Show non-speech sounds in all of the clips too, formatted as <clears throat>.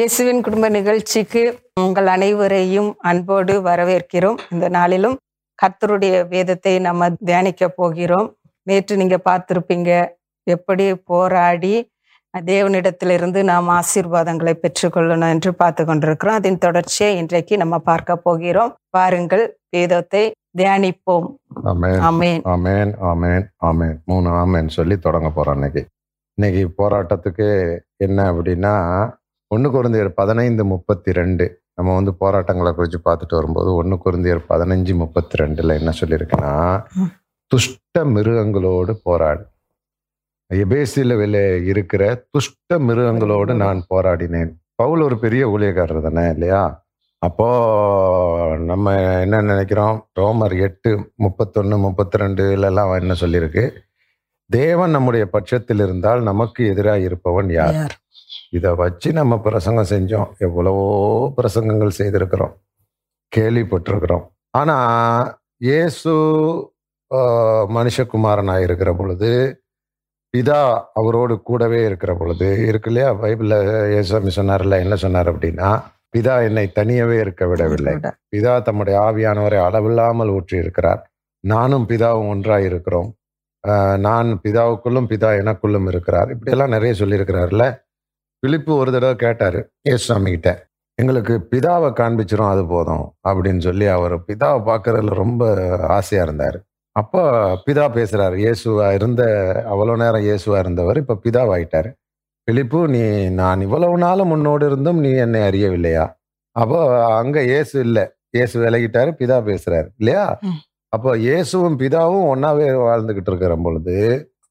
இயேசுவின் குடும்ப நிகழ்ச்சிக்கு உங்கள் அனைவரையும் அன்போடு வரவேற்கிறோம். இந்த நாளிலும் கர்த்தருடைய வேதத்தை நம்ம தியானிக்க போகிறோம். நேற்று நீங்க பார்த்திருப்பீங்க எப்படி போராடி தேவனிடத்திலிருந்து நாம் ஆசீர்வாதங்களை பெற்றுக்கொள்ளணும் என்று பார்த்து கொண்டிருக்கிறோம். அதன் தொடர்ச்சியை இன்றைக்கு நம்ம பார்க்க போகிறோம். பாருங்கள் வேதத்தை தியானிப்போம். ஆமென். ஆமென். ஆமென் ஆமென் ஆமென். மூணு ஆமென் சொல்லி தொடங்க போறோம் இன்னைக்கு. இன்னைக்கு போராட்டத்துக்கு என்ன அப்படின்னா ஒன்று குருந்தியர் பதினைந்து முப்பத்தி ரெண்டு நம்ம வந்து போராட்டங்களை குறித்து பார்த்துட்டு வரும்போது ஒன்று குருந்தியர் பதினஞ்சு முப்பத்தி ரெண்டுல என்ன சொல்லியிருக்குன்னா. துஷ்ட மிருகங்களோடு போராடு. எபேசில வெளியே இருக்கிற துஷ்ட மிருகங்களோடு நான் போராடினேன். பவுல் ஒரு பெரிய ஊழியக்காரர் தானே இல்லையா? அப்போ நம்ம என்ன நினைக்கிறோம்? ரோமர் எட்டு முப்பத்தொன்னு முப்பத்தி ரெண்டுலலாம் என்ன சொல்லியிருக்கு? தேவன் நம்முடைய பட்சத்தில் இருந்தால் நமக்கு எதிராக இருப்பவன் யார்? இதை வச்சு நம்ம பிரசங்கம் செஞ்சோம். எவ்வளவோ பிரசங்கங்கள் செய்திருக்கிறோம். கேள்விப்பட்டிருக்கிறோம். ஆனா இயேசு மனுஷகுமாரனாக இருக்கிற பொழுது பிதா அவரோடு கூடவே இருக்கிற பொழுது இருக்கு இல்லையா? பைபிள்ல இயேசுசாமி சொன்னார்ல என்ன சொன்னார் அப்படின்னா பிதா என்னை தனியவே இருக்க விடவில்லை. பிதா தம்முடைய ஆவியானவரை அளவில்லாமல் ஊற்றி இருக்கிறார் நானும் பிதாவும் ஒன்றாய் இருக்கிறோம் நான் பிதாவுக்குள்ளும் பிதா எனக்குள்ளும் இருக்கிறார். இப்படியெல்லாம் நிறைய சொல்லியிருக்கிறார்ல. பிலிப்பு ஒரு தடவை கேட்டாரு இயேசுசாமி கிட்ட எங்களுக்கு பிதாவை காண்பிச்சிரும் அது போதும் அப்படின்னு சொல்லி அவர் பிதாவை பார்க்கறதுல ரொம்ப ஆசையா இருந்தார். அப்போ பிதா பேசுறாரு இயேசுவா இருந்த அவ்வளோ நேரம் இயேசுவா இருந்தவர் இப்போ பிதாவாயிட்டாரு. பிலிப்பு நீ நான் இவ்வளவு நாளும் உன்னோடு இருந்தும் நீ என்னை அறியவில்லையா? அப்போ அங்க இயேசு இல்லை இயேசு விலகிட்டாரு பிதா பேசுறாரு இல்லையா. அப்போ இயேசுவும் பிதாவும் ஒன்னாவே வாழ்ந்துகிட்டு இருக்கிற பொழுது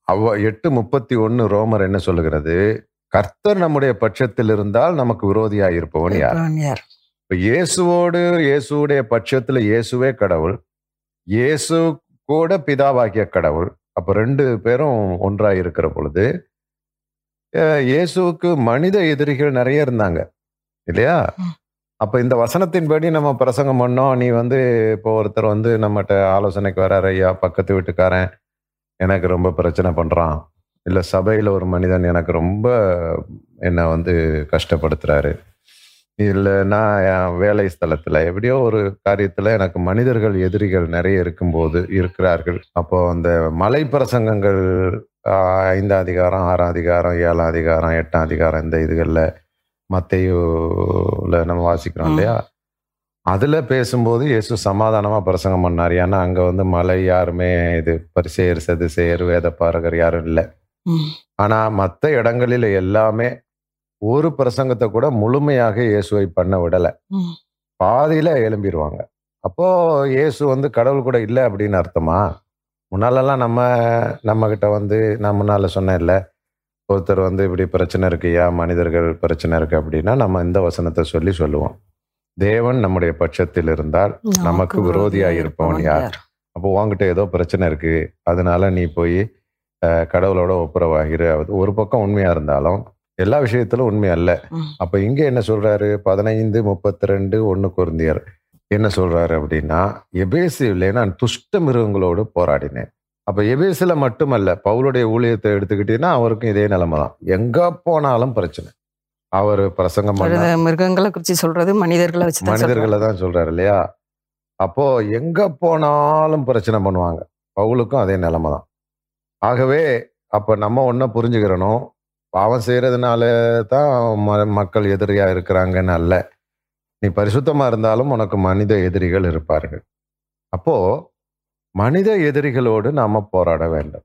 அவ எட்டு முப்பத்தி ஒன்னு ரோமர் என்ன சொல்லுகிறது? கர்த்தர் நம்முடைய பட்சத்தில் இருந்தால் நமக்கு விரோதியா இருப்பவன் யார்? இப்ப இயேசுவோடு இயேசுவுடைய பட்சத்துல இயேசுவே கடவுள். இயேசு கூட பிதாவாகிய கடவுள். அப்ப ரெண்டு பேரும் ஒன்றா இருக்கிற பொழுது இயேசுவுக்கு மனித எதிரிகள் நிறைய இருந்தாங்க. இல்லையா. அப்ப இந்த வசனத்தின்படி நம்ம பிரசங்கம் பண்ணோம். நீ வந்து இப்போ ஒருத்தர் வந்து நம்மகிட்ட ஆலோசனைக்கு வராரு. ஐயா பக்கத்து வீட்டுக்காரன். எனக்கு ரொம்ப பிரச்சனை பண்றான். இல்ல சபையில ஒரு மனிதன் எனக்கு ரொம்ப என்னை வந்து கஷ்டப்படுத்துறாரு இல்லைன்னா என் வேலை ஸ்தலத்துல எப்படியோ ஒரு காரியத்துல எனக்கு மனிதர்கள் எதிரிகள் நிறைய இருக்கும்போது இருக்கிறார்கள் அப்போ அந்த மலை பிரசங்கங்கள் ஐந்தாம் அதிகாரம் ஆறாம் அதிகாரம் ஏழாம் அதிகாரம் எட்டாம் அதிகாரம் இந்த இதுகளில் மத்தையுல நம்ம வாசிக்கிறோம். இல்லையா அதுல பேசும்போது இயேசு சமாதானமா பிரசங்கம் பண்ணார் ஏன்னா அங்க வந்து மலை யாருமே இது பரிசெயர் சதுசெயர் வேத பாரகர் யாரும் இல்லை. ஆனா மற்ற இடங்களில் எல்லாமே ஒரு பிரசங்கத்தை கூட முழுமையாக இயேசுவை பண்ண விடல. பாதியில எழும்பிடுவாங்க அப்போ இயேசு வந்து கடவுள் கூட இல்லை அப்படின்னு அர்த்தமா? முன்னாலெல்லாம் நம்ம நம்ம கிட்ட வந்து நான் முன்னால சொன்னேன்ல ஒருத்தர் வந்து இப்படி பிரச்சனை இருக்குயா மனிதர்கள் பிரச்சனை இருக்கு அப்படின்னா நம்ம இந்த வசனத்தை சொல்லி சொல்லுவோம். தேவன் நம்முடைய பட்சத்தில் இருந்தால் நமக்கு விரோதியா இருப்பவன் யார்? அப்போ உன்கிட்ட ஏதோ பிரச்சனை இருக்கு அதனால நீ போய் கடவுளோட ஒப்புரவாகிரு. அது ஒரு பக்கம் உண்மையா இருந்தாலும் எல்லா விஷயத்திலும் உண்மை அல்ல. அப்ப இங்க என்ன சொல்றாரு? பதினைந்து முப்பத்தி ரெண்டு ஒன்னு குருந்தியர். என்ன சொல்றாரு அப்படின்னா எபேசியிலே நான் துஷ்ட மிருகங்களோடு போராடினேன். அப்ப எபேசில மட்டுமல்ல பவுலுடைய ஊழியத்தை எடுத்துக்கிட்டீங்கன்னா அவருக்கும் இதே நிலைமை தான். எங்க போனாலும் பிரச்சனை. அவர் பிரசங்கம் மிருகங்களை குறிச்சு சொல்றது மனிதர்களை வச்சு. மனிதர்களை தான் சொல்றாரு இல்லையா? அப்போ எங்க போனாலும் பிரச்சனை பண்ணுவாங்க. பவுலுக்கும் அதே நிலைமை தான். ஆகவே அப்போ நம்ம ஒன்றை புரிஞ்சுக்கிறணும். பாவம் செய்கிறதுனால தான் ம- மக்கள் எதிரியாக இருக்கிறாங்கன்னு அல்ல. நீ பரிசுத்தமாக இருந்தாலும் உனக்கு மனித எதிரிகள் இருப்பார்கள். அப்போது மனித எதிரிகளோடு நாம் போராட வேண்டும்.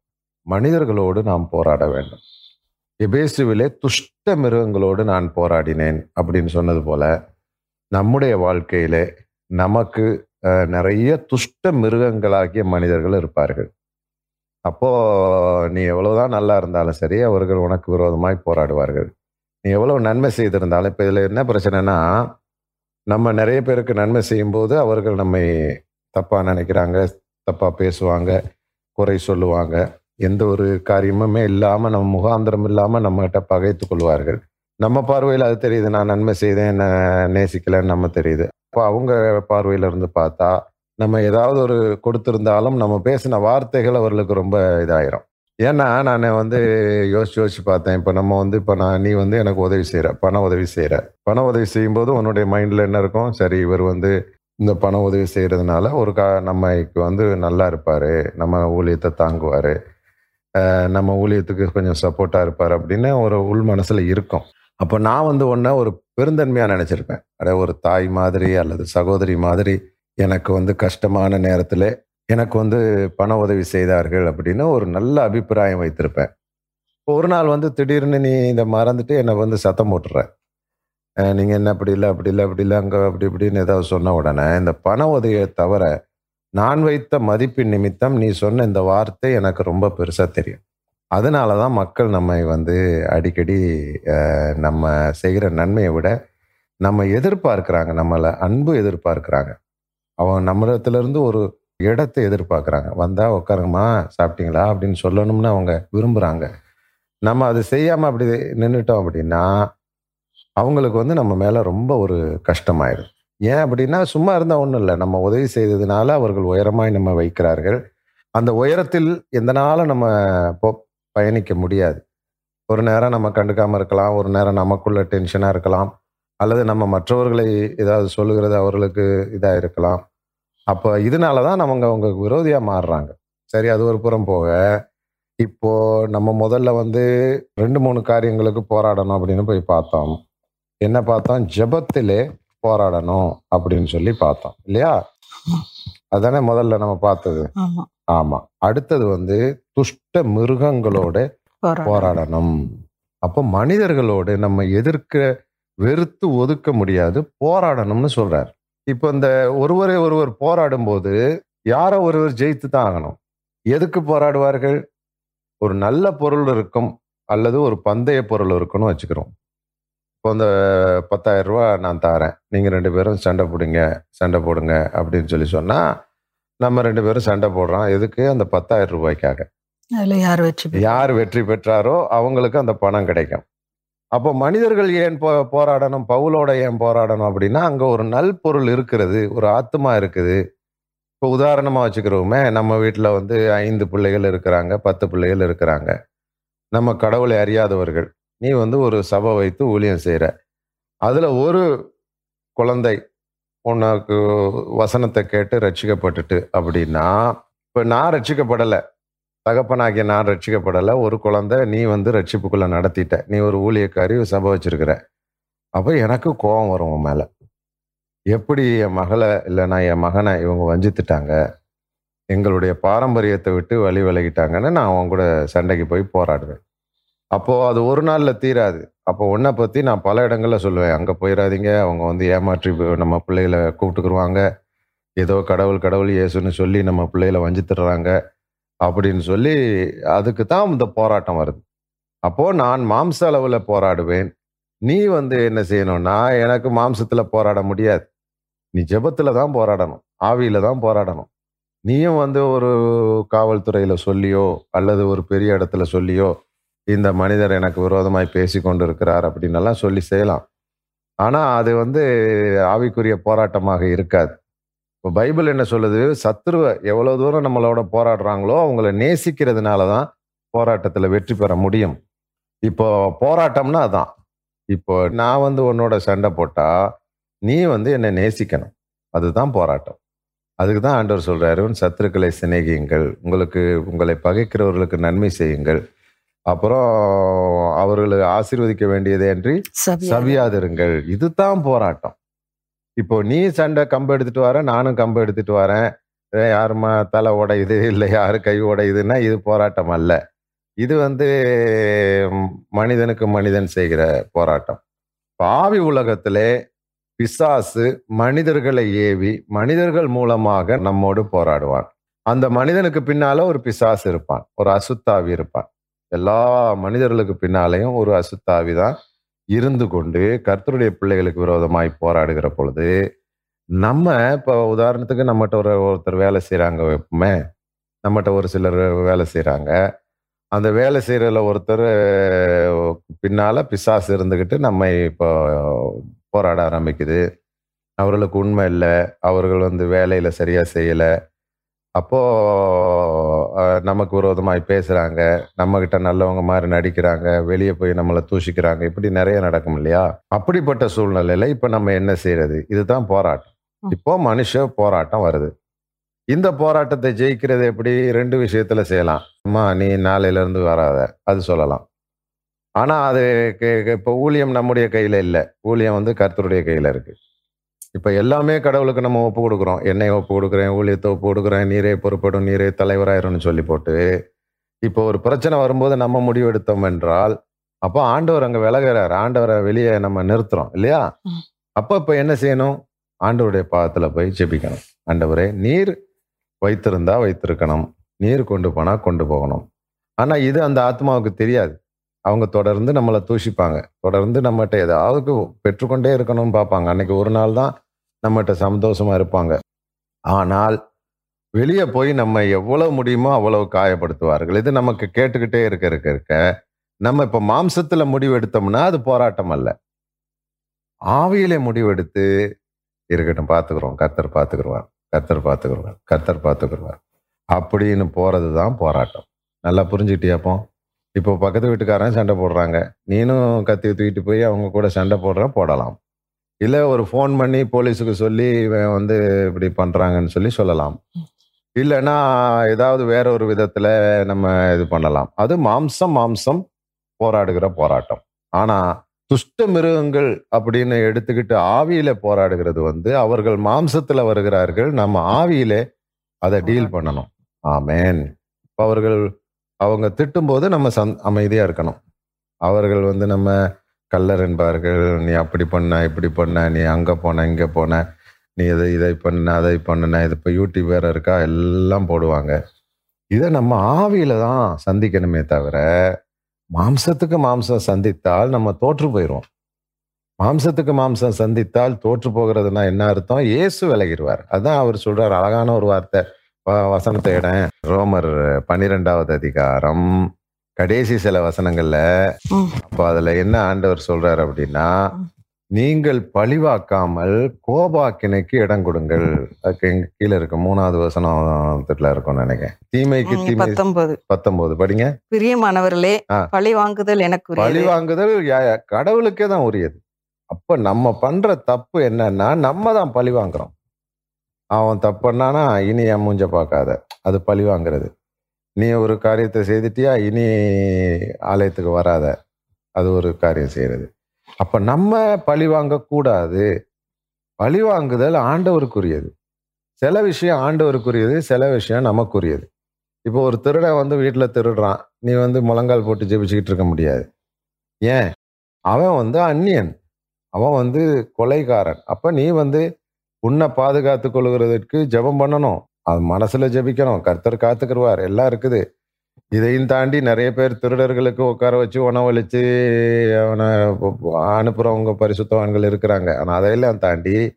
மனிதர்களோடு நாம் போராட வேண்டும். எபேசுவிலே துஷ்ட மிருகங்களோடு நான் போராடினேன் அப்படின்னு சொன்னது போல நம்முடைய வாழ்க்கையிலே நமக்கு நிறைய துஷ்ட மிருகங்களாகிய மனிதர்கள் இருப்பார்கள். அப்போ நீ எவ்வளவுதான் நல்லா இருந்தாலும் சரி அவர்கள் உனக்கு விரோதமாய் போராடுவார்கள். நீ எவ்வளவு நன்மை செய்திருந்தாலும் இப்போ இதில் என்ன பிரச்சனைனா நம்ம நிறைய பேருக்கு நன்மை செய்யும்போது அவர்கள் நம்மை தப்பாக நினைக்கிறாங்க தப்பாக பேசுவாங்க குறை சொல்லுவாங்க. எந்த ஒரு காரியமுமே இல்லாமல் நம்ம முகாந்திரம் இல்லாமல் நம்மகிட்ட பகைத்து கொள்வார்கள். நம்ம பார்வையில் அது தெரியுது நான் நன்மை செய்தேன் என்ன நம்ம தெரியுது. அப்போ அவங்க பார்வையில் இருந்து பார்த்தா நம்ம ஏதாவது ஒரு கொடுத்துருந்தாலும் நம்ம பேசின வார்த்தைகள் அவர்களுக்கு ரொம்ப இதாயிரும். ஏன்னா நான் வந்து யோசிச்சு யோசிச்சு பார்த்தேன். இப்போ நம்ம வந்து இப்போ நான் நீ வந்து எனக்கு உதவி செய்கிற பண உதவி செய்கிற பண உதவி செய்யும்போது உன்னுடைய மைண்டில் என்ன இருக்கும்? சரி இவர் வந்து இந்த பண உதவி செய்கிறதுனால ஒரு கா நம்மக்கு வந்து நல்லா இருப்பார். நம்ம ஊழியத்தை தாங்குவார். நம்ம ஊழியத்துக்கு கொஞ்சம் சப்போர்ட்டாக இருப்பார் அப்படின்னு ஒரு உள் மனசில் இருக்கும். அப்போ நான் வந்து ஒன்றை ஒரு பெருந்தன்மையாக நினச்சிருப்பேன். அட ஒரு தாய் மாதிரி அல்லது சகோதரி மாதிரி எனக்கு வந்து கஷ்டமான நேரத்தில் எனக்கு வந்து பண உதவி செய்தார்கள் அப்படின்னு ஒரு நல்ல அபிப்பிராயம் வைத்திருப்பேன். ஒரு நாள் வந்து திடீர்னு நீ இதை மறந்துட்டு என்னை வந்து சத்தம் போட்டுற. நீங்கள் என்ன அப்படி இல்லை அப்படி இல்லை அப்படி இல்லை அங்கே அப்படி இப்படின்னு ஏதாவது சொன்ன உடனே இந்த பண உதவியை தவிர நான் வைத்த மதிப்பின் நிமித்தம் நீ சொன்ன இந்த வார்த்தை எனக்கு ரொம்ப பெருசாக தெரியும். அதனால தான் மக்கள் நம்மை வந்து அடிக்கடி நம்ம செய்கிற நன்மையை விட நம்ம எதிர்பார்க்குறாங்க நம்மளை அன்பு எதிர்பார்க்குறாங்க. அவன் நம்மிடத்துலேருந்து ஒரு இடத்தை எதிர்பார்க்குறாங்க. வந்தால் உட்காருங்கம்மா சாப்பிட்டீங்களா அப்படின்னு சொல்லணும்னு அவங்க விரும்புகிறாங்க நம்ம அது செய்யாமல் அப்படி நின்றுட்டோம் அப்படின்னா அவங்களுக்கு வந்து நம்ம மேலே ரொம்ப ஒரு கஷ்டமாயிடும் ஏன் அப்படின்னா சும்மா இருந்தால் ஒன்றும் இல்லை. நம்ம உதவி செய்ததுனால அவர்கள் உயரமாய் நம்ம வைக்கிறார்கள். அந்த உயரத்தில் எந்தனால நம்ம போ பயணிக்க முடியாது. ஒரு நேரம் நம்ம கண்டுக்காமல் இருக்கலாம் ஒரு நேரம் நமக்குள்ள டென்ஷனாக இருக்கலாம். அல்லது நம்ம மற்றவர்களை ஏதாவது சொல்லுகிறது அவர்களுக்கு இதாக இருக்கலாம். அப்போ இதனால தான் நம்ம அவங்க விரோதியாக மாறுறாங்க. சரி அது ஒரு புறம் போக இப்போ நம்ம முதல்ல வந்து ரெண்டு மூணு காரியங்களுக்கு போராடணும் அப்படின்னு போய் பார்த்தோம். என்ன பார்த்தோம்? ஜெபத்திலே போராடணும் அப்படின்னு சொல்லி பார்த்தோம். இல்லையா? அதானே முதல்ல நம்ம பார்த்தது. ஆமா. அடுத்தது வந்து துஷ்ட மிருகங்களோட போராடணும். அப்போ மனிதர்களோடு நம்ம எதிர்க்க வெறுத்து ஒதுக்க முடியாது போராடணும்னு சொல்றார். இப்போ இந்த ஒருவரை ஒருவர் போராடும் போது யாரோ ஒருவர் ஜெயித்து தான் ஆகணும். எதுக்கு போராடுவார்கள்? ஒரு நல்ல பொருள் இருக்கும் அல்லது ஒரு பந்தய பொருள் இருக்குன்னு வச்சுக்கிறோம். இப்போ இந்த பத்தாயிரம் ரூபா நான் தாரேன். நீங்க ரெண்டு பேரும் சண்டை போடுங்க சண்டை போடுங்க அப்படின்னு சொல்லி சொன்னா நம்ம ரெண்டு பேரும் சண்டை போடுறோம். எதுக்கு? அந்த பத்தாயிரம் ரூபாய்க்காக. யார் வச்சு யார் வெற்றி பெற்றாரோ அவங்களுக்கு அந்த பணம் கிடைக்கும். அப்போ மனிதர்கள் ஏன் போ போராடணும்? பவுலோட ஏன் போராடணும் அப்படின்னா அங்கே ஒரு நல் பொருள் இருக்கிறது ஒரு ஆத்மா இருக்குது. இப்போ உதாரணமாக வச்சுக்கிறோமே நம்ம வீட்டில் வந்து ஐந்து பிள்ளைகள் இருக்கிறாங்க பத்து பிள்ளைகள் இருக்கிறாங்க. நம்ம கடவுளை அறியாதவர்கள். நீ வந்து ஒரு சபை வைத்து ஊழியம் செய்கிற அதில் ஒரு குழந்தை உனக்கு வசனத்தை கேட்டு ரட்சிக்கப்பட்டுட்டு அப்படின்னா இப்போ நான் ரட்சிக்கப்படலை. தகப்பனாகிய நான் ரட்சிக்கப்படலை. ஒரு குழந்தை நீ வந்து ரட்சிப்புக்குள்ள நடத்திட்ட. நீ ஒரு ஊழியக்காரி ஒரு சபை வச்சிருக்கிற அப்போ எனக்கு கோபம் வரும் உன் மேலே. எப்படி என் மகளை இல்லைனா என் மகனை இவங்க வஞ்சித்துட்டாங்க எங்களுடைய பாரம்பரியத்தை விட்டு வழி விலகிட்டாங்கன்னு நான் அவங்க கூட சண்டைக்கு போய் போராடுவேன். அப்போது அது ஒரு நாளில் தீராது. அப்போ உன்னை பற்றி நான் பல இடங்களில் சொல்லுவேன். அங்கே போயிடாதீங்க அவங்க வந்து ஏமாற்றி நம்ம பிள்ளைகளை கூப்பிட்டுக்குருவாங்க. ஏதோ கடவுள் கடவுள் இயேசுன்னு சொல்லி நம்ம பிள்ளைகளை வஞ்சித்துடுறாங்க. அப்படின்னு சொல்லி அதுக்கு தான் இந்த போராட்டம் வருது. அப்போ நான் மாம்ச அளவில் போராடுவேன். நீ வந்து என்ன செய்யணும்னா எனக்கு மாம்சத்துல போராட முடியாது. நீ ஜெபத்துல தான் போராடணும். ஆவியில தான் போராடணும். நீயும் வந்து ஒரு காவல்துறையில சொல்லியோ அல்லது ஒரு பெரிய இடத்துல சொல்லியோ இந்த மனிதர் எனக்கு விரோதமாய் பேசி கொண்டு இருக்கிறார் அப்படின்னு எல்லாம் சொல்லி செய்யலாம். ஆனா அது வந்து ஆவிக்குரிய போராட்டமாக இருக்காது. இப்போ பைபிள் என்ன சொல்லுது? சத்துருவை எவ்வளவு தூரம் நம்மளோட போராடுறாங்களோ அவங்கள நேசிக்கிறதுனால தான் போராட்டத்தில் வெற்றி பெற முடியும். இப்போ போராட்டம்னா அதான். இப்போ நான் வந்து உன்னோட சண்டை போட்டா நீ வந்து என்னை நேசிக்கணும். அதுதான் போராட்டம். அதுக்கு தான் ஆண்டவர் சொல்றாரு உன் சத்துருக்களை சிநேகியுங்கள். உங்களுக்கு உங்களை பகைக்கிறவர்களுக்கு நன்மை செய்யுங்கள். அப்புறம் அவர்களுக்கு ஆசீர்வதிக்க வேண்டியதே அன்றி சபையா சபியாதிருங்கள். இதுதான் போராட்டம். இப்போ நீ சண்டை கம்பு எடுத்துட்டு வர நானும் கம்பு எடுத்துட்டு வரேன். யாருமா தலை உடையுது? இல்லை யாரு கை உடையுதுன்னா இது போராட்டம் அல்ல. இது வந்து மனிதனுக்கு மனிதன் செய்கிற போராட்டம். பாவி உலகத்திலே பிசாசு மனிதர்களை ஏவி மனிதர்கள் மூலமாக நம்மோடு போராடுவான். அந்த மனிதனுக்கு பின்னால ஒரு பிசாசு இருப்பான். ஒரு அசுத்தாவி இருப்பான். எல்லா மனிதர்களுக்கு பின்னாலேயும் ஒரு அசுத்தாவி தான் இருந்து கொண்டு கர்த்தருடைய பிள்ளைகளுக்கு விரோதமாய் போராடுகிற பொழுது நம்ம இப்போ உதாரணத்துக்கு நம்மகிட்ட ஒரு ஒருத்தர் வேலை செய்கிறாங்க வைப்போமே. நம்மகிட்ட ஒரு சிலர் வேலை செய்கிறாங்க அந்த வேலை செய்கிறதுல ஒருத்தர் பின்னால் பிசாசு இருந்துக்கிட்டு நம்ம இப்போ போராட ஆரம்பிக்குது. அவர்களுக்கு உண்மை இல்லை. அவர்கள் வந்து வேலையில் சரியாக செய்யலை. அப்போ நமக்கு விரோதமாய் பேசுறாங்க. நம்ம கிட்ட நல்லவங்க மாதிரி நடிக்கிறாங்க. வெளியே போய் நம்மளை தூஷிக்கிறாங்க. இப்படி நிறைய நடக்கும் இல்லையா? அப்படிப்பட்ட சூழ்நிலையில இப்ப நம்ம என்ன செய்யறது இதுதான் போராட்டம். இப்போ மனுஷ போராட்டம் வருது. இந்த போராட்டத்தை ஜெயிக்கிறது எப்படி? ரெண்டு விஷயத்துல செய்யலாம். அம்மா நீ நாளையில இருந்து வராத. அது சொல்லலாம். ஆனா அது இப்போ ஊழியம் நம்முடைய கையில இல்லை. ஊழியம் வந்து கர்த்தருடைய கையில இருக்கு. இப்ப எல்லாமே கடவுளுக்கு நம்ம ஒப்பு கொடுக்குறோம். என்னை ஒப்பு கொடுக்குறேன் ஊழியத்தை ஒப்பு கொடுக்குறேன் நீரே பொறுப்படும் நீரே தலைவராயிரும்னு சொல்லி போட்டு இப்போ ஒரு பிரச்சனை வரும்போது நம்ம முடிவு எடுத்தோம் என்றால் அப்போ ஆண்டவர் அங்க விலகிறார். ஆண்டவரை வெளியே நம்ம நிறுத்துறோம் இல்லையா. அப்போ இப்போ என்ன செய்யணும்? ஆண்டவருடைய பாதத்துல போய் ஜெபிக்கணும். ஆண்டவரே நீர் வைத்திருந்தா வைத்திருக்கணும். நீர் கொண்டு போனா கொண்டு போகணும். ஆனா இது அந்த ஆத்மாவுக்கு தெரியாது. அவங்க தொடர்ந்து நம்மளை தூஷிப்பாங்க. தொடர்ந்து நம்மகிட்ட ஏதாவது பெற்றுக்கொண்டே இருக்கணும்னு பார்ப்பாங்க. அன்னைக்கு ஒரு நாள் தான் நம்மகிட்ட சந்தோஷமா இருப்பாங்க. ஆனால் வெளியே போய் நம்ம எவ்வளவு முடியுமோ அவ்வளவு காயப்படுத்துவார்கள். இது நமக்கு கேட்டுக்கிட்டே இருக்க இருக்க இருக்க நம்ம இப்போ மாம்சத்துல முடிவு எடுத்தோம்னா அது போராட்டம் அல்ல. ஆவியிலே முடிவெடுத்து இருக்கட்டும் பார்த்துக்கிறோம். கர்த்தர் பார்த்துக்கிருவார். கர்த்தர் பார்த்துக்குருவார். கர்த்தர் பார்த்துக்குருவார். அப்படின்னு போகிறது தான் போராட்டம். நல்லா புரிஞ்சுக்கிட்டியாப்போம் இப்போ பக்கத்து வீட்டுக்காரன் சண்டை போடுறாங்க. நீனும் கத்தி தூக்கிட்டு போய் அவங்க கூட சண்டை போடுற போடலாம். இல்லை ஒரு ஃபோன் பண்ணி போலீஸுக்கு சொல்லி இவன் வந்து இப்படி பண்ணுறாங்கன்னு சொல்லி சொல்லலாம். இல்லைன்னா ஏதாவது வேற ஒரு விதத்தில் நம்ம இது பண்ணலாம். அது மாம்சம் மாம்சம் போராடுகிற போராட்டம். ஆனால் துஷ்ட மிருகங்கள் அப்படின்னு எடுத்துக்கிட்டு ஆவியில போராடுகிறது வந்து அவர்கள் மாம்சத்தில் வருகிறார்கள். நம்ம ஆவியிலே அதை டீல் பண்ணணும். ஆமேன். இப்ப அவர்கள் அவங்க திட்டும்போது நம்ம சந் அமைதியாக இருக்கணும். அவர்கள் வந்து நம்ம கல்லர் என்பார்கள் நீ அப்படி பண்ண இப்படி பண்ண நீ அங்கே போன இங்கே போன நீ இதை இதை பண்ண அதை பண்ணுன இது இப்போ யூடியூப் வேறு இருக்கா? எல்லாம் போடுவாங்க. இதை நம்ம ஆவியில் தான் சந்திக்கணுமே தவிர மாம்சத்துக்கு மாம்சம் சந்தித்தால் நம்ம தோற்று போயிடுவோம் மாம்சத்துக்கு மாம்சம் சந்தித்தால் தோற்று போகிறதுனா என்ன அர்த்தம்? இயேசு விலகிடுவார். அதான் அவர் சொல்றார் அழகான ஒரு வார்த்தை வ- வசனத்தை இடம் ரோமர் பன்னிரெண்டாவது அதிகாரம். கடைசி சில வசனங்கள்ல. அப்போ அதுல என்ன ஆண்டவர் சொல்றாரு அப்படின்னா. நீங்கள் பழிவாக்காமல் கோபாக்கினைக்கு இடம் கொடுங்கள். அதுக்கு எங்க கீழே இருக்கு மூணாவது வசனத்துல இருக்கும் நினைக்கிறேன். தீமைக்கு தீமை பத்தொன்பது. பத்தொன்பது. படிங்க. பிரியமானவர்களே. பழி வாங்குதல் எனக்கு பழி வாங்குதல் கடவுளுக்கே தான் உரியது. அப்ப நம்ம பண்ற தப்பு என்னன்னா நம்ம தான் பழி வாங்குறோம். அவன் தப்பு பண்ணானா இனி என் மூஞ்ச பார்க்காத. அது பழி வாங்குறது. நீ ஒரு காரியத்தை செய்துட்டியா? இனி ஆலயத்துக்கு வராத. அது ஒரு காரியம் செய்கிறது அப்போ நம்ம பழி வாங்கக்கூடாது. பழி வாங்குதல் ஆண்டவருக்குரியது. சில விஷயம் ஆண்டவருக்குரியது சில விஷயம் நமக்குரியது. இப்போ ஒரு திருடன் வந்து வீட்டில் திருடுறான். நீ வந்து முழங்கால் போட்டு ஜெபிச்சுக்கிட்டு இருக்க முடியாது. ஏன்? அவன் வந்து அந்நியன். அவன் வந்து கொலைகாரன். அப்போ நீ வந்து உன்னை பாதுகாத்து கொள்கிறதற்கு ஜெபம் பண்ணணும். அது மனசுல ஜெபிக்கணும். கர்த்தர் காத்துக்கிடுவார் எல்லாம் இருக்குது. இதையும் தாண்டி நிறைய பேர் திருடர்களுக்கு உட்கார வச்சு உணவளிச்சு அவனை அனுப்புறவங்க பரிசுத்தவான்கள் இருக்கிறாங்க. ஆனால் அதையெல்லாம் தாண்டி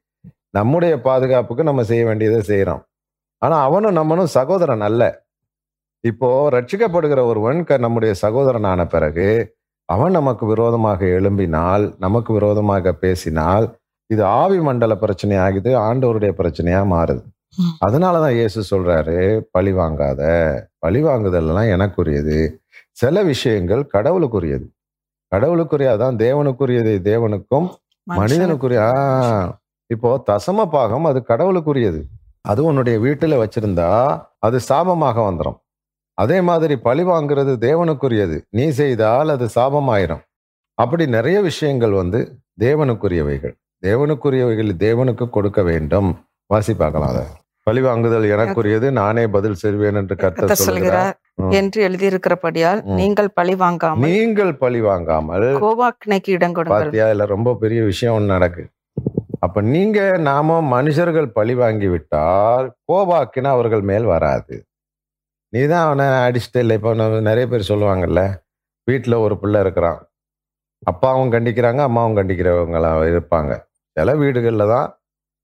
நம்முடைய பாதுகாப்புக்கு நம்ம செய்ய வேண்டியதை செய்கிறோம் ஆனால் அவனும் நம்மனும் சகோதரன் அல்ல. இப்போ ரட்சிக்கப்படுகிற ஒருவன் க- நம்முடைய சகோதரனான பிறகு அவன் நமக்கு விரோதமாக எழும்பினால் நமக்கு விரோதமாக பேசினால் இது ஆவி மண்டல பிரச்சனை ஆகுது ஆண்டவருடைய பிரச்சனையா மாறுது. அதனாலதான் இயேசு சொல்றாரு பழி வாங்காத. பழி வாங்குதல்லாம் எனக்குரியது. சில விஷயங்கள் கடவுளுக்குரியது. கடவுளுக்குரியதான் தேவனுக்குரியது. தேவனுக்கும் மனிதனுக்குரிய. இப்போ தசம பாகம் அது கடவுளுக்குரியது. அது உன்னுடைய வீட்டுல வச்சிருந்தா அது சாபமாக வந்துடும் அதே மாதிரி பழி வாங்குறது தேவனுக்குரியது. நீ செய்தால் அது சாபமாயிரும். அப்படி நிறைய விஷயங்கள் வந்து தேவனுக்குரியவைகள். தேவனுக்குரியவைகள் தேவனுக்கு கொடுக்க வேண்டும். வாசி பார்க்கலாம் அதை பழி வாங்குதல் எனக்குரியது. நானே பதில் செய்வேன் என்று கர்த்தர் சொல்கிறார். என்று எழுதியிருக்கிறபடியால். நீங்கள் பழி வாங்காமல் நீங்கள் பழி வாங்காமல் கோபாக்கினைக்கு இடம் கொடுங்கள். இல்ல ரொம்ப பெரிய விஷயம் ஒண்ணு நடக்கு. அப்ப நீங்க நாம மனுஷர்கள் பழி வாங்கி விட்டால் கோபாக்கினா அவர்கள் மேல் வராது. நீ தான் அவனை அடிச்சுட்டு இல்லை இப்போ நிறைய பேர் சொல்லுவாங்கல்ல வீட்டில் ஒரு பிள்ளை இருக்கிறான். அப்பாவும் கண்டிக்கிறாங்க அம்மாவும் கண்டிக்கிறவங்களா இருப்பாங்க. சில வீடுகளில் தான்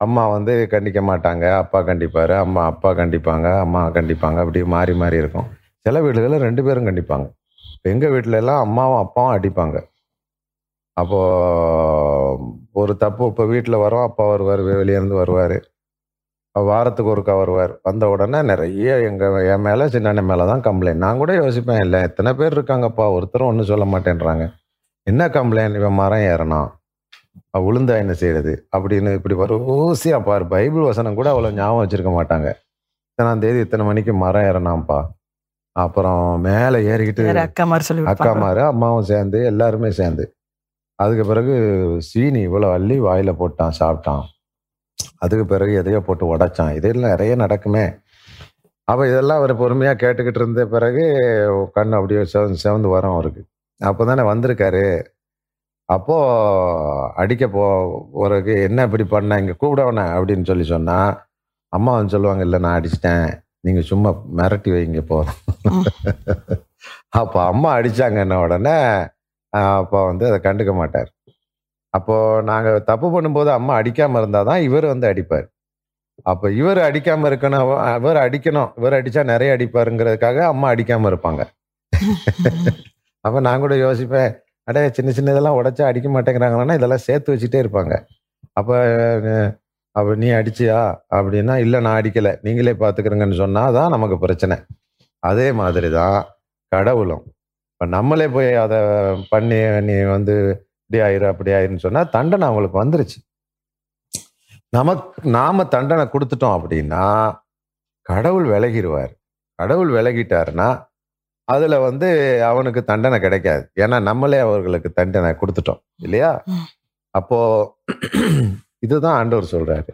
அம்மா வந்து கண்டிக்க மாட்டாங்க அப்பா கண்டிப்பார். அம்மா அப்பா கண்டிப்பாங்க. அம்மா கண்டிப்பாங்க. அப்படி மாறி மாறி இருக்கும். சில வீடுகளில் ரெண்டு பேரும் கண்டிப்பாங்க. எங்கள் வீட்டில எல்லாம் அம்மாவும் அப்பாவும் அடிப்பாங்க. அப்போது ஒரு தப்பு இப்போ வீட்டில் வரோம். அப்பா வருவார் வெளியே இருந்து வருவார். வாரத்துக்கு ஒருக்கா வருவார். வந்த உடனே நிறைய எங்கள் என் மேலே சின்ன மேலே தான் கம்ப்ளைண்ட் நான் கூட யோசிப்பேன் இல்லை எத்தனை பேர் இருக்காங்கப்பா? ஒருத்தரும் ஒன்றும் சொல்ல மாட்டேன்றாங்க. என்ன கம்ப்ளைண்ட் இவன் மரம் ஏறணும் உளுந்தா என்ன செய்யறது அப்படின்னு இப்படி வரிசையா பாரு. பைபிள் வசனம் கூட அவ்வளோ ஞாபகம் வச்சிருக்க மாட்டாங்க. இத்தனாம் தேதி இத்தனை மணிக்கு மரம் ஏறனாம்ப்பா. அப்புறம் மேலே ஏறிக்கிட்டு வேற அக்கா மாதிரி சொல்லி. அக்காமாரு அம்மாவும் சேர்ந்து எல்லாருமே சேர்ந்து. அதுக்கு பிறகு சீனி இவ்வளோ அள்ளி வாயில போட்டான் சாப்பிட்டான். அதுக்கு பிறகு எதையோ போட்டு உடைச்சான். இதெல்லாம் நிறைய நடக்குமே. அப்போ இதெல்லாம் அவர் பொறுமையாக கேட்டுக்கிட்டு இருந்த பிறகு கண் அப்படியே செவந்து செவந்து வரும் அவருக்கு. அப்போ தானே வந்திருக்காரு. அப்போது அடிக்க போ பிறகு என்ன இப்படி பண்ண இங்கே கூப்பிடவனே அப்படின்னு சொல்லி சொன்னால் அம்மா வந்து சொல்லுவாங்க இல்லை நான் அடிச்சிட்டேன். நீங்கள் சும்மா மிரட்டி வைங்க போதும் அப்போ அம்மா அடிச்சாங்கன்ன உடனே அப்போ வந்து அதை கண்டுக்க மாட்டார். அப்போது நாங்கள் தப்பு பண்ணும்போது அம்மா அடிக்காமல் இருந்தால் தான் இவர் வந்து அடிப்பார். அப்போ இவர் அடிக்காமல் இருக்கணும் இவர் அடிக்கணும் இவர் அடித்தா நிறைய அடிப்பாருங்கிறதுக்காக அம்மா அடிக்காமல் இருப்பாங்க. அப்போ நான் கூட யோசிப்பேன் அடைய சின்ன சின்ன இதெல்லாம் உடைச்சா அடிக்க மாட்டேங்கிறாங்கன்னா இதெல்லாம் சேர்த்து வச்சுட்டே இருப்பாங்க. அப்போ அப்போ நீ அடிச்சியா? அப்படின்னா இல்லை நான் அடிக்கலை. நீங்களே பார்த்துக்கிறங்கன்னு சொன்னால் தான் நமக்கு பிரச்சனை. அதே மாதிரி தான் கடவுளும். இப்போ நம்மளே போய் அதை பண்ணி நீ வந்து இப்படி ஆயிரு அப்படி ஆயிருன்னு சொன்னால் தண்டனை அவங்களுக்கு வந்துருச்சு. நமக்கு நாம தண்டனை கொடுத்துட்டோம் அப்படின்னா கடவுள் விலகிடுவார் கடவுள் விலகிட்டாருன்னா அதுல வந்து அவனுக்கு தண்டனை கிடைக்காது. ஏன்னா நம்மளே அவர்களுக்கு தண்டனை கொடுத்துட்டோம். இல்லையா. அப்போ <clears throat> இதுதான் ஆண்டவர் சொல்றாரு.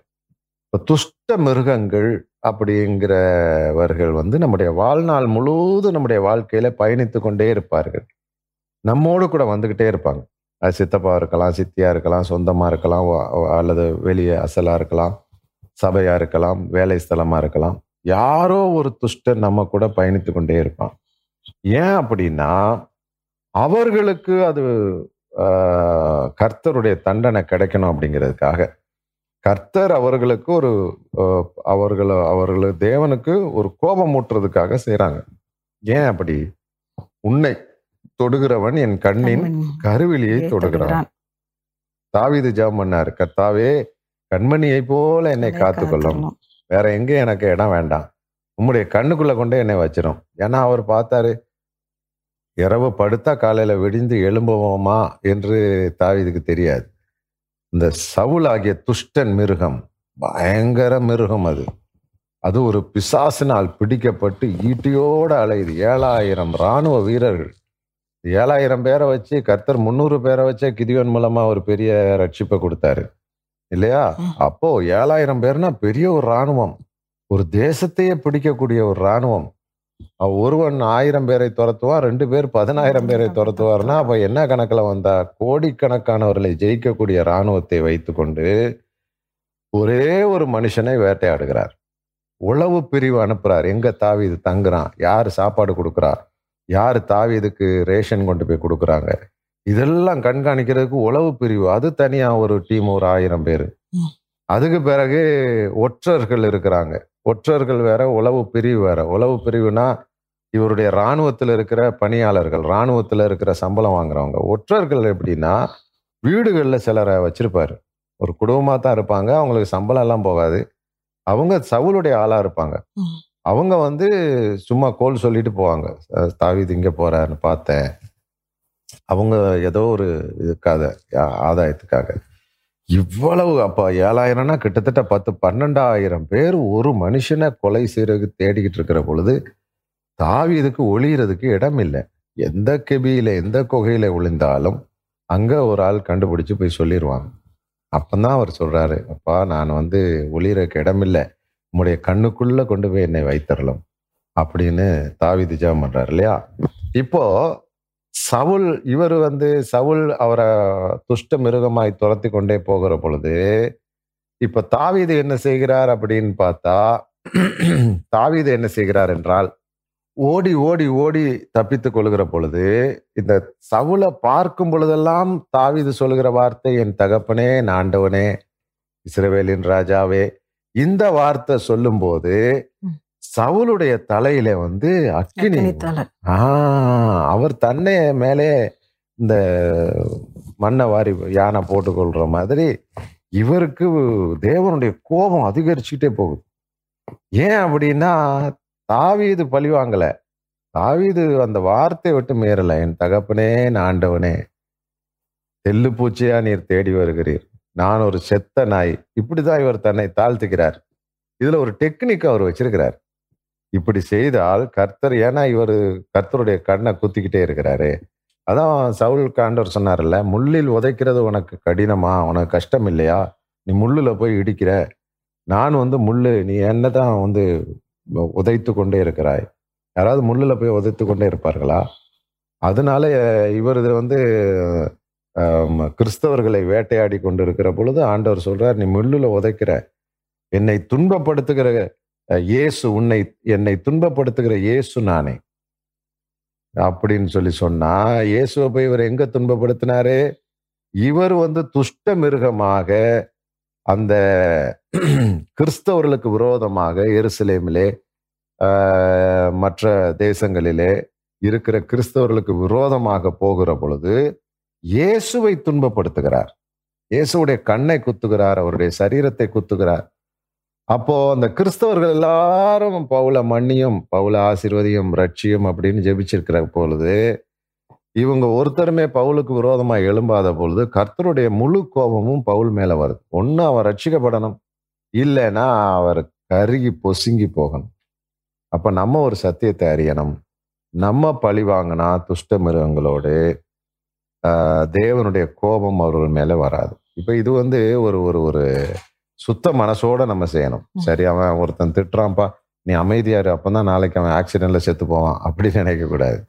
இப்போ துஷ்ட மிருகங்கள் அப்படிங்கிறவர்கள் வந்து நம்முடைய வாழ்நாள் முழுவதும் நம்முடைய வாழ்க்கையில பயணித்து கொண்டே இருப்பார்கள். நம்மோடு கூட வந்துகிட்டே இருப்பாங்க. அது சித்தப்பா இருக்கலாம் சித்தியா இருக்கலாம் சொந்தமா இருக்கலாம் அல்லது வெளியே அசலா இருக்கலாம் சபையா இருக்கலாம் வேலை ஸ்தலமா இருக்கலாம். யாரோ ஒரு துஷ்டன் நம்ம கூட பயணித்து கொண்டே இருப்பான். ஏன் அப்படின்னா அவர்களுக்கு அது ஆஹ், கர்த்தருடைய தண்டனை கிடைக்கணும் அப்படிங்கிறதுக்காக. கர்த்தர் அவர்களுக்கு ஒரு அவர்கள அவர்கள் தேவனுக்கு ஒரு கோபம் ஊட்டுறதுக்காக செய்றாங்க. ஏன் அப்படி? உன்னை தொடுகிறவன் என் கண்ணின் கருவிலியை தொடுகிறான். தாவீது ஜெபம் பண்ணாரு. கர்த்தாவே கண்மணியை போல என்னை காத்துக்கொள்ளும். வேற எங்க எனக்கு இடம் வேண்டாம். உம்முடைய கண்ணுக்குள்ள கொண்டே என்னை வச்சிரும். ஏன்னா அவர் பார்த்தாரு இரவு படுத்தா காலையில விடிந்து எழும்புவோமா என்று தாவீதுக்கு தெரியாது. இந்த சவுல் ஆகிய துஷ்டன் மிருகம் பயங்கர மிருகம் அது. அது ஒரு பிசாசினால் பிடிக்கப்பட்டு ஈட்டியோட அலையுது. ஏழாயிரம் ராணுவ வீரர்கள். ஏழாயிரம் பேரை வச்சு கர்த்தர் முந்நூறு பேரை வச்சே கிதியோன் மூலமா ஒரு பெரிய ரட்சிப்பை கொடுத்தாரு. இல்லையா. அப்போ ஏழாயிரம் பேர்னா பெரிய ஒரு ராணுவம் ஒரு தேசத்தையே பிடிக்கக்கூடிய ஒரு ராணுவம் அவ ஒருவன் ஆயிரம் பேரை துரத்துவான் ரெண்டு பேர் பதினாயிரம் பேரை துரத்துவார்னா அப்ப என்ன கணக்குல வந்தா கோடிக்கணக்கானவர்களை ஜெயிக்கக்கூடிய ராணுவத்தை வைத்துக்கொண்டு ஒரே ஒரு மனுஷனை வேட்டையாடுகிறார். உளவு பிரிவு அனுப்புறார். எங்க தாவீது தங்குறான்? யாரு சாப்பாடு கொடுக்குறா யாரு தாவீதுக்கு ரேஷன் கொண்டு போய் கொடுக்குறாங்க? இதெல்லாம் கண்காணிக்கிறதுக்கு உளவு பிரிவு. அது தனியா ஒரு டீம் ஒரு ஆயிரம் பேர். அதுக்கு பிறகு ஒற்றர்கள் இருக்கிறாங்க. ஒற்றர்கள் வேற உளவு பிரிவு வேற. உளவு பிரிவுனா இவருடைய இராணுவத்தில் இருக்கிற பணியாளர்கள் இராணுவத்தில் இருக்கிற சம்பளம் வாங்குறவங்க. ஒற்றர்கள் எப்படின்னா வீடுகளில் சிலரை வச்சிருப்பாரு. ஒரு குடும்பமா தான் இருப்பாங்க. அவங்களுக்கு சம்பளம் எல்லாம் போகாது. அவங்க சவுளுடைய ஆளா இருப்பாங்க. அவங்க வந்து சும்மா கோல் சொல்லிட்டு போவாங்க. தாவீது இங்க போறாருன்னு பார்த்தேன். அவங்க ஏதோ ஒரு இதுக்காக ஆதாயத்துக்காக. இவ்வளவு அப்பா ஏழாயிரம்னா கிட்டத்தட்ட பத்து பன்னெண்டாயிரம் பேர் ஒரு மனுஷனை கொலை செய்யறதுக்கு தேடிக்கிட்டு இருக்கிற பொழுது தாவி இதுக்கு ஒளியறதுக்கு இடம் இல்லை எந்த கெபியில் எந்த குகையில் ஒளிந்தாலும் அங்கே ஒரு ஆள் கண்டுபிடிச்சு போய் சொல்லிடுவாங்க அப்பந்தான் அவர் சொல்கிறாரு அப்பா நான் வந்து ஒளியறதுக்கு இடம் இல்லை உங்களுடைய கண்ணுக்குள்ளே கொண்டு போய் என்னை வைத்தரலாம். அப்படின்னு தாவி திஜா பண்ணுறாரு இல்லையா? இப்போது சவுல் இவர் வந்து சவுல் அவரை துஷ்ட மிருகமாய் துரத்தி கொண்டே போகிற பொழுது இப்ப தாவீது என்ன செய்கிறார் அப்படின்னு பார்த்தா தாவீது என்ன செய்கிறார் என்றால் ஓடி ஓடி ஓடி தப்பித்துக் கொள்கிற பொழுது இந்த சவுலை பார்க்கும் பொழுதெல்லாம் தாவீது சொல்கிற வார்த்தை என் தகப்பனே நாண்டவனே இஸ்ரவேலின் ராஜாவே இந்த வார்த்தை சொல்லும்போது ம். சவுலுடைய தலையில வந்து அக்கினி. ஆ அவர் தன்னை மேலே இந்த மண்ணை வாரி யானை போட்டுக்கொள்ற மாதிரி இவருக்கு தேவனுடைய கோபம் அதிகரிச்சுட்டே போகுது. ஏன் அப்படின்னா தாவீது பழி வாங்கல. தாவீது அந்த வார்த்தை விட்டு மீறல என் தகப்பனே ஆண்டவனே தெல்லு பூச்சியா நீர் தேடி வருகிறீர். நான் ஒரு செத்த நாய் இப்படிதான் இவர் தன்னை தாழ்த்துக்கிறார் இதுல ஒரு டெக்னிக் அவர் வச்சிருக்கிறார். இப்படி செய்தால் கர்த்தர் ஏன்னா இவர் கர்த்தருடைய கண்ணை குத்திக்கிட்டே இருக்கிறாரு. அதான் சவுல் காண்டவர் சொன்னார்ல முள்ளில் உதைக்கிறது உனக்கு கடினமா? உனக்கு கஷ்டம் இல்லையா? நீ முள்ளில் போய் இடிக்கிற. நான் வந்து முள்ளு நீ என்ன தான் வந்து உதைத்து கொண்டே இருக்கிறாய்? யாராவது முள்ளில் போய் உதைத்து கொண்டே இருப்பார்களா? அதனால இவர் வந்து கிறிஸ்தவர்களை வேட்டையாடி கொண்டு இருக்கிற பொழுது ஆண்டவர் சொல்றார் நீ முள்ளில் உதைக்கிற. என்னை துன்பப்படுத்துகிற இயேசு உன்னை என்னை துன்பப்படுத்துகிற இயேசு நானே. அப்படின்னு சொல்லி சொன்னா இயேசுவை போய் இவர் எங்க துன்பப்படுத்தினாரு? இவர் வந்து துஷ்ட மிருகமாக அந்த கிறிஸ்தவர்களுக்கு விரோதமாக எருசலேமிலே ஆஹ், மற்ற தேசங்களிலே இருக்கிற கிறிஸ்தவர்களுக்கு விரோதமாக போகிற பொழுது இயேசுவை துன்பப்படுத்துகிறார். இயேசுவுடைய கண்ணை குத்துகிறார் அவருடைய சரீரத்தை குத்துகிறார். அப்போ அந்த கிறிஸ்தவர்கள் எல்லாரும் பவுல மன்னியும் பவுல ஆசிர்வதியும் ரட்சியும் அப்படின்னு ஜெபிச்சிருக்கிற பொழுது இவங்க ஒருத்தருமே பவுலுக்கு விரோதமாக எழும்பாத பொழுது கர்த்தருடைய முழு கோபமும் பவுல் மேலே வருது. ஒன்று அவன் ரட்சிக்கப்படணும் இல்லைன்னா அவர் கருகி பொசுங்கி போகணும். அப்போ நம்ம ஒரு சத்தியத்தை அறியணும். நம்ம பழி வாங்கினா துஷ்ட மிருகங்களோடு தேவனுடைய கோபம் அவர்கள் மேலே வராது. இப்போ இது வந்து ஒரு ஒரு ஒரு சுத்த மனசோட நம்ம செய்யணும். சரி அவன் ஒருத்தன் திட்டுறான்ப்பா நீ அமைதியாரு அப்பதான் நாளைக்கு அவன் ஆக்சிடென்ட்ல செத்து போவான் அப்படி நினைக்க கூடாது.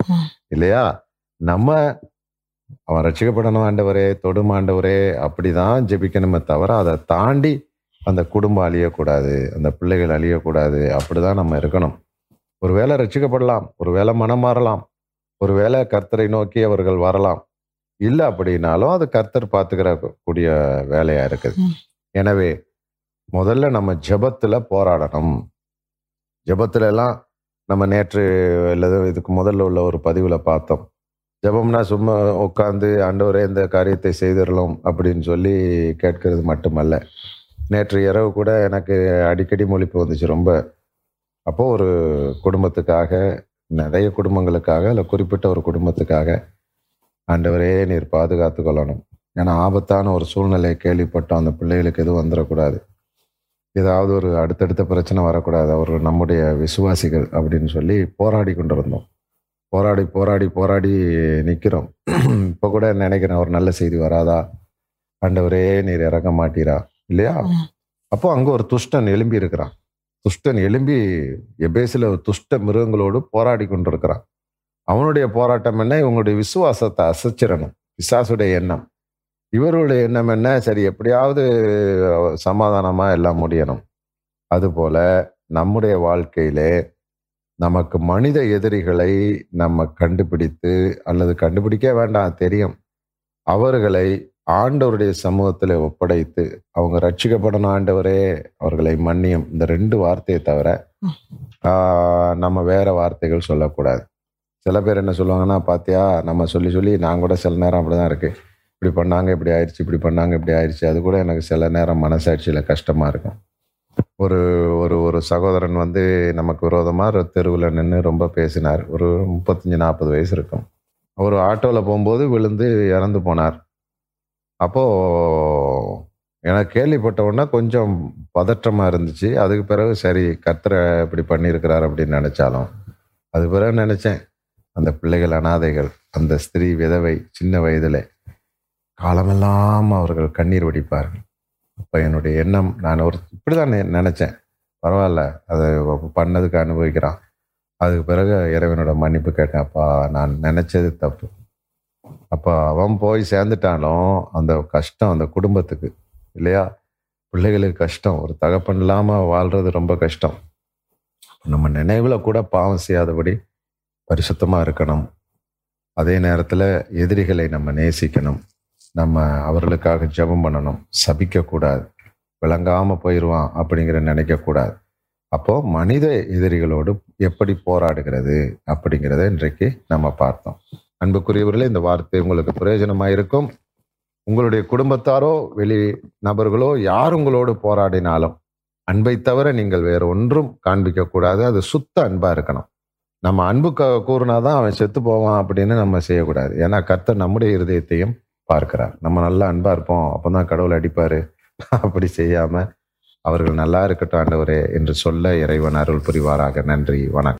இல்லையா நம்ம அவன் ரட்சிக்கப்படணும் ஆண்டவரே தொடும் ஆண்டவரே அப்படிதான் ஜெபிக்கணுமே தவிர அதை தாண்டி அந்த குடும்பம் அழியக்கூடாது அந்த பிள்ளைகள் அழியக்கூடாது அப்படிதான் நம்ம இருக்கணும் ஒருவேளை ரட்சிக்கப்படலாம் ஒருவேளை மனம் மாறலாம் ஒருவேளை கர்த்தரை நோக்கி அவர்கள் வரலாம் இல்லை அப்படின்னாலும் அது கர்த்தர் பார்த்துக்கிற கூடிய வேலையா இருக்குது. எனவே முதல்ல நம்ம ஜபத்தில் போராடணும். ஜெபத்துல எல்லாம் நம்ம நேற்று அல்லது இதுக்கு முதல்ல உள்ள ஒரு பதிவில் பார்த்தோம். ஜபம்னா சும்மா உட்காந்து ஆண்டவரே இந்த காரியத்தை செய்திடலாம் அப்படின்னு சொல்லி கேட்கறது மட்டுமல்ல. நேற்று இரவு கூட எனக்கு அடிக்கடி மொழிப்பு வந்துச்சு ரொம்ப. அப்போ ஒரு குடும்பத்துக்காக நிறைய குடும்பங்களுக்காக இல்லை குறிப்பிட்ட ஒரு குடும்பத்துக்காக ஆண்டவரே நீர் பாதுகாத்து கொள்ளணும். ஏன்னா ஆபத்தான ஒரு சூழ்நிலையை கேள்விப்பட்டோம். அந்த பிள்ளைகளுக்கு எதுவும் வந்துடக்கூடாது. ஏதாவது ஒரு அடுத்தடுத்த பிரச்சனை வரக்கூடாது. அவர் நம்முடைய விசுவாசிகள் அப்படின்னு சொல்லி போராடி கொண்டிருந்தோம். போராடி போராடி போராடி நிற்கிறோம் இப்போ கூட நினைக்கிறேன் ஒரு நல்ல செய்தி வராதா? ஆண்டவரே நீர் இறங்க மாட்டீரா? இல்லையா. அப்போ அங்கே ஒரு துஷ்டன் எழும்பி இருக்கிறான். துஷ்டன் எழும்பி எபேசில் ஒரு துஷ்ட மிருகங்களோடு போராடி கொண்டிருக்கிறான். அவனுடைய போராட்டம் என்ன? இவங்களுடைய விசுவாசத்தை அசைச்சிடணும். பிசாசுடைய எண்ணம். இவருடைய எண்ணம் என்ன? சரி எப்படியாவது சமாதானமா எல்லாம் முடியணும். அதுபோல நம்முடைய வாழ்க்கையிலே நமக்கு மனித எதிரிகளை நம்ம கண்டுபிடித்து அல்லது கண்டுபிடிக்க வேண்டாம் தெரியும். அவர்களை ஆண்டவருடைய சமூகத்தில் ஒப்படைத்து அவங்க ரட்சிக்கப்படணும் ஆண்டவரே அவர்களை மன்னியும். இந்த ரெண்டு வார்த்தையை தவிர நம்ம வேற வார்த்தைகள் சொல்லக்கூடாது. சில பேர் என்ன சொல்லுவாங்கன்னா பாத்தியா நம்ம சொல்லி சொல்லி நான் கூட சில நேரம் அப்படிதான் இருக்கு. இப்படி பண்ணாங்க இப்படி ஆயிடுச்சு இப்படி பண்ணாங்க இப்படி ஆயிடுச்சு. அது கூட எனக்கு சில நேரம் மனசாட்சியில் கஷ்டமாக இருக்கும். ஒரு ஒரு ஒரு சகோதரன் வந்து நமக்கு விரோதமாக தெருவில் நின்று ரொம்ப பேசினார். ஒரு முப்பத்தஞ்சு நாற்பது வயசு இருக்கும். அவர் ஆட்டோவில் போகும்போது விழுந்து இறந்து போனார். அப்போது எனக்கு கேள்விப்பட்ட உடனே கொஞ்சம் பதற்றமாக இருந்துச்சு. அதுக்கு பிறகு சரி கர்த்தரை இப்படி பண்ணியிருக்கிறார் அப்படின்னு நினச்சாலும். அது பிறகு நினச்சேன் அந்த பிள்ளைகள் அனாதைகள் அந்த ஸ்திரீ விதவை சின்ன வயதில் காலமெல்லாம் அவர்கள் கண்ணீர் வடிப்பார்கள். அப்போ என்னுடைய எண்ணம் நான் ஒரு இப்படிதான் நெ- நினச்சேன். பரவாயில்ல அதை பண்ணதுக்கு அனுபவிக்கிறான். அதுக்கு பிறகு இறைவனோட மன்னிப்பு கேட்டேன். அப்பா நான் நினச்சது தப்பு. அப்போ அவன் போய் சேர்ந்துட்டாலும் அந்த கஷ்டம் அந்த குடும்பத்துக்கு இல்லையா? பிள்ளைகளுக்கு கஷ்டம் ஒரு தகப்பன் இல்லாமல் வாழ்றது ரொம்ப கஷ்டம். நம்ம நினைவில் கூட பாவம் செய்யாதபடி பரிசுத்தமாக இருக்கணும். அதே நேரத்தில் எதிரிகளை நம்ம நேசிக்கணும். நம்ம அவர்களுக்காக ஜெபம் பண்ணணும். சபிக்கக்கூடாது. விளங்காமல் போயிடுவான் அப்படிங்கிற நினைக்கக்கூடாது. அப்போது மனித எதிரிகளோடு எப்படி போராடுகிறது அப்படிங்கிறத இன்றைக்கு நம்ம பார்த்தோம். அன்புக்குரியவர்களே இந்த வார்த்தை உங்களுக்கு பிரயோஜனமாக இருக்கும் உங்களுடைய குடும்பத்தாரோ வெளி நபர்களோ யார் உங்களோடு போராடினாலும் அன்பை தவிர நீங்கள் வேறு ஒன்றும் காண்பிக்கக்கூடாது. அது சுத்த அன்பாக இருக்கணும். நம்ம அன்பு கூறுனா தான் அவன் செத்து போவான் அப்படின்னு நம்ம செய்யக்கூடாது. ஏன்னா கர்த்தர் நம்முடைய இருதயத்தையும் பார்க்கிறார். நம்ம நல்லா அன்பா இருப்போம். அப்பதான் கடவுள் அடிப்பாரு. <laughs> அப்படி செய்யாம அவர்கள் நல்லா இருக்கட்டும் ஆண்டவரே என்று சொல்ல இறைவன் அருள் புரிவாராக. நன்றி. வணக்கம்.